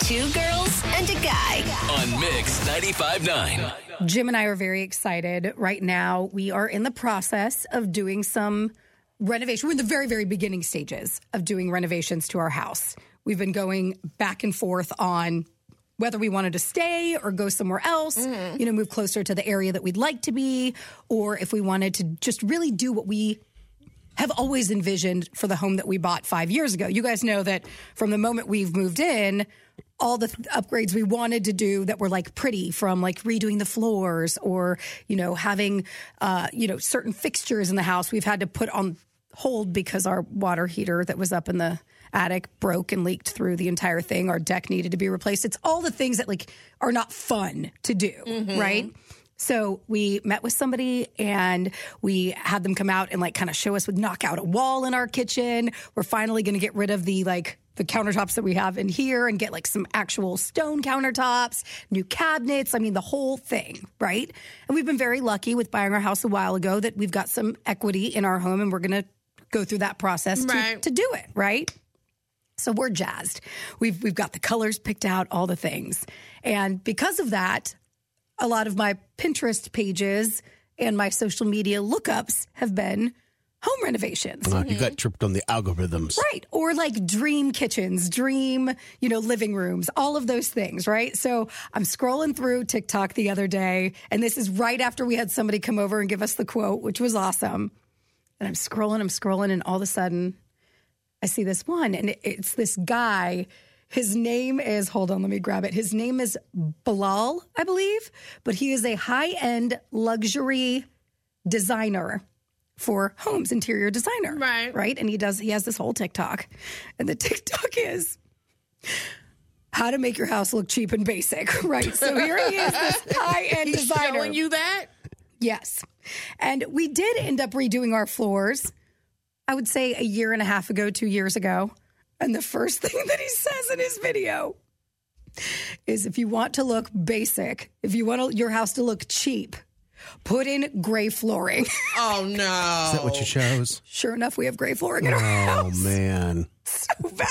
Two girls and a guy. on Mix 95.9. Jim and I are very excited. Right now, we are in the process of doing some renovation. We're in the very, very beginning stages of doing renovations to our house. We've been going back and forth on whether we wanted to stay or go somewhere else, mm-hmm. you know, move closer to the area that we'd like to be, or if we wanted to just really do what we have always envisioned for the home that we bought five years ago. You guys know that from the moment we've moved in, all the th- upgrades we wanted to do that were like pretty from like redoing the floors or, you know, having, uh, you know, certain fixtures in the house we've had to put on hold because our water heater that was up in the attic broke and leaked through the entire thing. Our deck needed to be replaced. It's all the things that like are not fun to do, right? So we met with somebody and we had them come out and like kind of show us, would knock out a wall in our kitchen. We're finally going to get rid of the like the countertops that we have in here and get like some actual stone countertops, new cabinets. I mean, the whole thing, right? And we've been very lucky with buying our house a while ago that we've got some equity in our home and we're going to go through that process to, to do it, right? So we're jazzed. We've we've got the colors picked out, all the things. And because of that, a lot of my Pinterest pages and my social media lookups have been home renovations. Uh, You got tripped on the algorithms. Right. Or like dream kitchens, dream, you know, living rooms, all of those things, right? So I'm scrolling through TikTok the other day, and this is right after we had somebody come over and give us the quote, which was awesome. And I'm scrolling, I'm scrolling, and all of a sudden I see this one, and it's this guy. His name is, hold on, let me grab it. His name is Bilal, I believe, but he is a high end luxury designer for homes, interior designer. Right. Right. And he does, he has this whole TikTok. And the TikTok is how to make your house look cheap and basic. Right. So here he is, this high end designer. showing you that? Yes. And we did end up redoing our floors, I would say a year and a half ago, two years ago. And the first thing that he says in his video is if you want to look basic, if you want your house to look cheap, put in gray flooring. Oh no. Is that what you chose? sure enough, we have gray flooring in our house. Oh, house. man. so bad.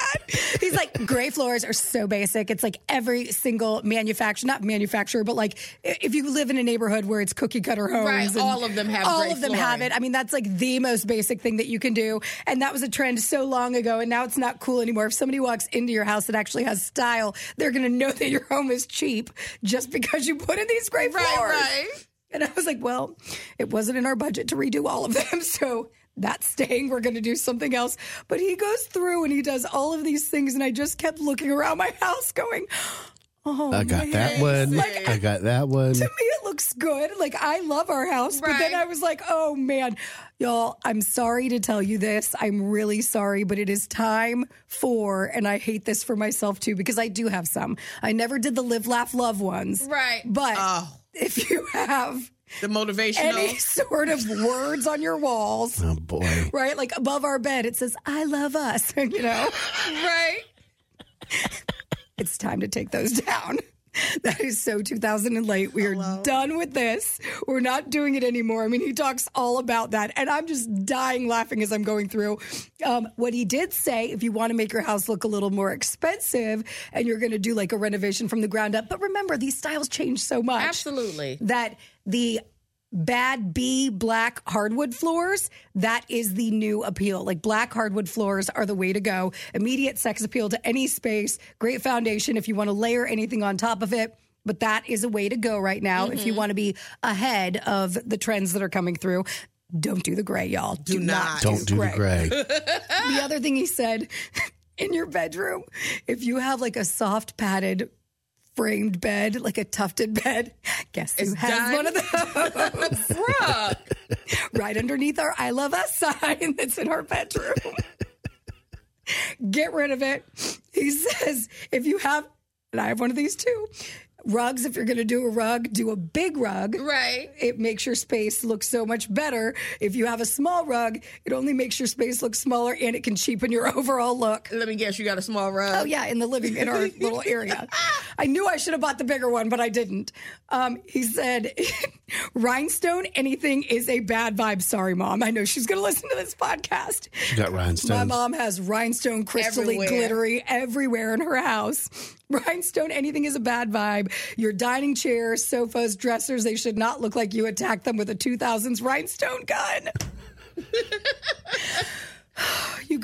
He's like, gray floors are so basic. It's like every single manufacturer, not manufacturer, but like i- if you live in a neighborhood where it's cookie cutter homes, Right, and all of them have all gray of them have flooring. it. I mean, that's like the most basic thing that you can do, and that was a trend so long ago, and now it's not cool anymore. If somebody walks into your house that actually has style, they're going to know that your home is cheap just because you put in these gray Right, floors. right. And I was like, well, it wasn't in our budget to redo all of them. So that's staying. We're going to do something else. But he goes through and he does all of these things. And I just kept looking around my house going, oh, I got that one. Like, I got that one. to me, looks good. Like, I love our house. But then I was like, oh, man, y'all, I'm sorry to tell you this. I'm really sorry, but it is time for, and I hate this for myself too, because I do have some. I never did the live, laugh, love ones. Right. But Oh. if you have The motivational. any sort of words on your walls, Oh, boy. right? Like above our bed, it says, I love us, you know? right. It's time to take those down. That is so 2000 and late. We are done with this. We're not doing it anymore. I mean, he talks all about that. And I'm just dying laughing as I'm going through. Um, what he did say, if you want to make your house look a little more expensive and you're going to do like a renovation from the ground up, but remember, these styles change so much. Absolutely. that the bad B black hardwood floors, that is the new appeal. Like black hardwood floors are the way to go. Immediate sex appeal to any space, great foundation if you want to layer anything on top of it. But that is a way to go right now if you mm-hmm. want to be ahead of the trends that are coming through. Don't do the gray, y'all. Do, not. Don't do the gray. the other thing he said in your bedroom, if you have like a soft padded framed bed, like a tufted bed, guess who It's has done. one of those? Right underneath our I love us sign that's in our bedroom. Get rid of it. He says if you have, and I have one of these too, rugs, if you're going to do a rug, do a big rug. Right. It makes your space look so much better. If you have a small rug, it only makes your space look smaller and it can cheapen your overall look. Let me guess, you got a small rug. Oh yeah, in the living in our little area. I knew I should have bought the bigger one, but I didn't. Um, he said, "Rhinestone, anything is a bad vibe." Sorry, mom. I know she's going to listen to this podcast. She got rhinestones. My mom has rhinestone, crystally, Everywhere. glittery everywhere in her house. Rhinestone, anything is a bad vibe. Your dining chairs, sofas, dressers, they should not look like you attacked them with a 2000s rhinestone gun.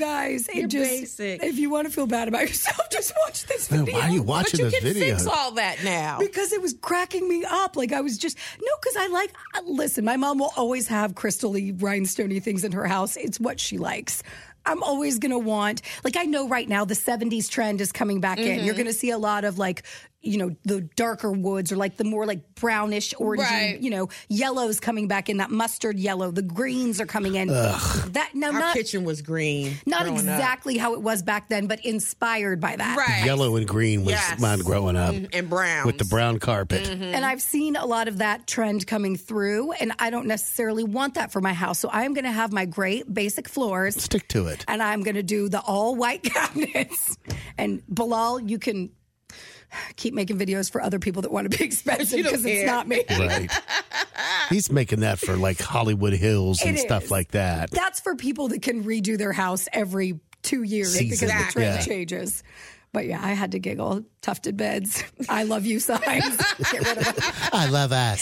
You guys, it You're just, basic. if you want to feel bad about yourself, just watch this Man, video. why are you But watching you this can video? fix all that now. because it was cracking me up. Like I was just no, because I like. Listen, my mom will always have crystally, rhinestoney things in her house. It's what she likes. I'm always gonna want. Like I know right now the '70s trend is coming back in. Mm-hmm. You're gonna see a lot of like. You know the darker woods, or like the more like brownish, orangey. Right. You know, yellows coming back in. That mustard yellow. The greens are coming in. That now Our not kitchen was green. not growing up. exactly how it was back then, but inspired by that. Right. Yellow and green was Yes. mine growing up mm-hmm. And brown. with the brown carpet. Mm-hmm. And I've seen a lot of that trend coming through, and I don't necessarily want that for my house. So I am going to have my great basic floors, Stick to it. and I'm going to do the all white cabinets. And Bilal, you can keep making videos for other people that want to be expensive because it's not me. Right. He's making that for like Hollywood Hills and It stuff is. like that. That's for people that can redo their house every two years Season. because the trend Yeah. changes. But yeah, I had to giggle. Tufted beds. I love you signs. Get rid of them. I love us.